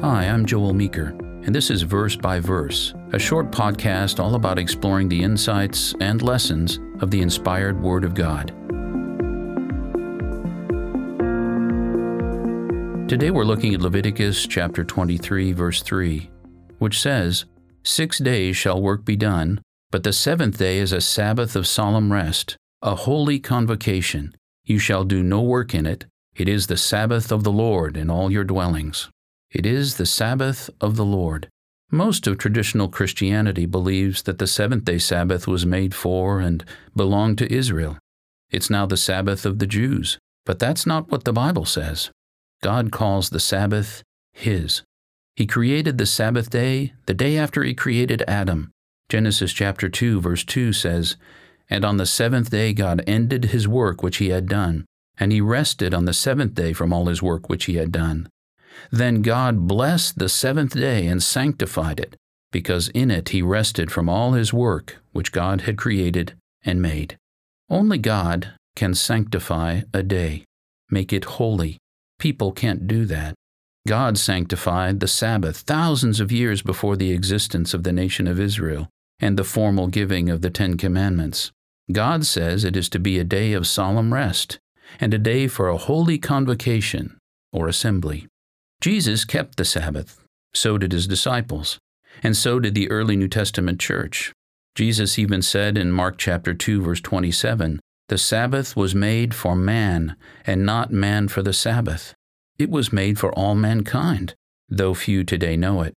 Hi, I'm Joel Meeker, and this is Verse by Verse, a short podcast all about exploring the insights and lessons of the inspired Word of God. Today we're looking at Leviticus chapter 23, verse 3, which says, Six days shall work be done, but the seventh day is a Sabbath of solemn rest, a holy convocation. You shall do no work in it. It is the Sabbath of the Lord in all your dwellings. It is the Sabbath of the Lord. Most of traditional Christianity believes that the seventh day Sabbath was made for and belonged to Israel. It's now the Sabbath of the Jews, but that's not what the Bible says. God calls the Sabbath His. He created the Sabbath day the day after He created Adam. Genesis chapter 2, verse 2 says, And on the seventh day God ended His work which He had done, and He rested on the seventh day from all His work which He had done. Then God blessed the seventh day and sanctified it, because in it he rested from all his work which God had created and made. Only God can sanctify a day, make it holy. People can't do that. God sanctified the Sabbath thousands of years before the existence of the nation of Israel and the formal giving of the Ten Commandments. God says it is to be a day of solemn rest and a day for a holy convocation or assembly. Jesus kept the Sabbath. So did his disciples. And so did the early New Testament church. Jesus even said in Mark chapter 2 verse 27, "The Sabbath was made for man, and not man for the Sabbath. It was made for all mankind, though few today know it."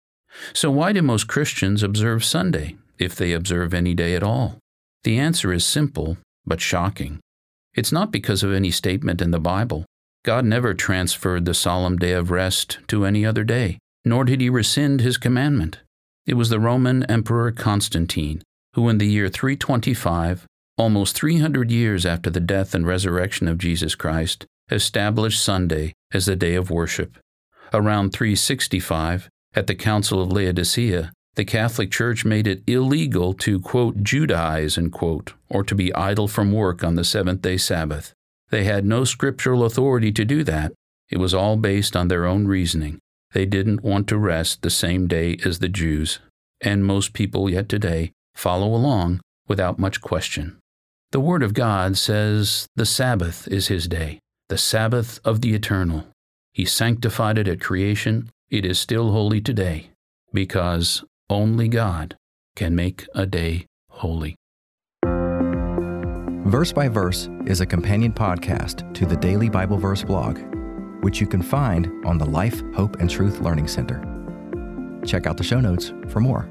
So why do most Christians observe Sunday, if they observe any day at all? The answer is simple but shocking. It's not because of any statement in the Bible. God never transferred the solemn day of rest to any other day, nor did he rescind his commandment. It was the Roman Emperor Constantine who, in the year 325, almost 300 years after the death and resurrection of Jesus Christ, established Sunday as the day of worship. Around 365, at the Council of Laodicea, the Catholic Church made it illegal to, quote, Judaize, and quote, or to be idle from work on the seventh day Sabbath. They had no scriptural authority to do that. It was all based on their own reasoning. They didn't want to rest the same day as the Jews, and most people yet today follow along without much question. The Word of God says the Sabbath is His day, the Sabbath of the eternal. He sanctified it at creation. It is still holy today, because only God can make a day holy. Verse by Verse is a companion podcast to the Daily Bible Verse blog, which you can find on the Life, Hope, and Truth Learning Center. Check out the show notes for more.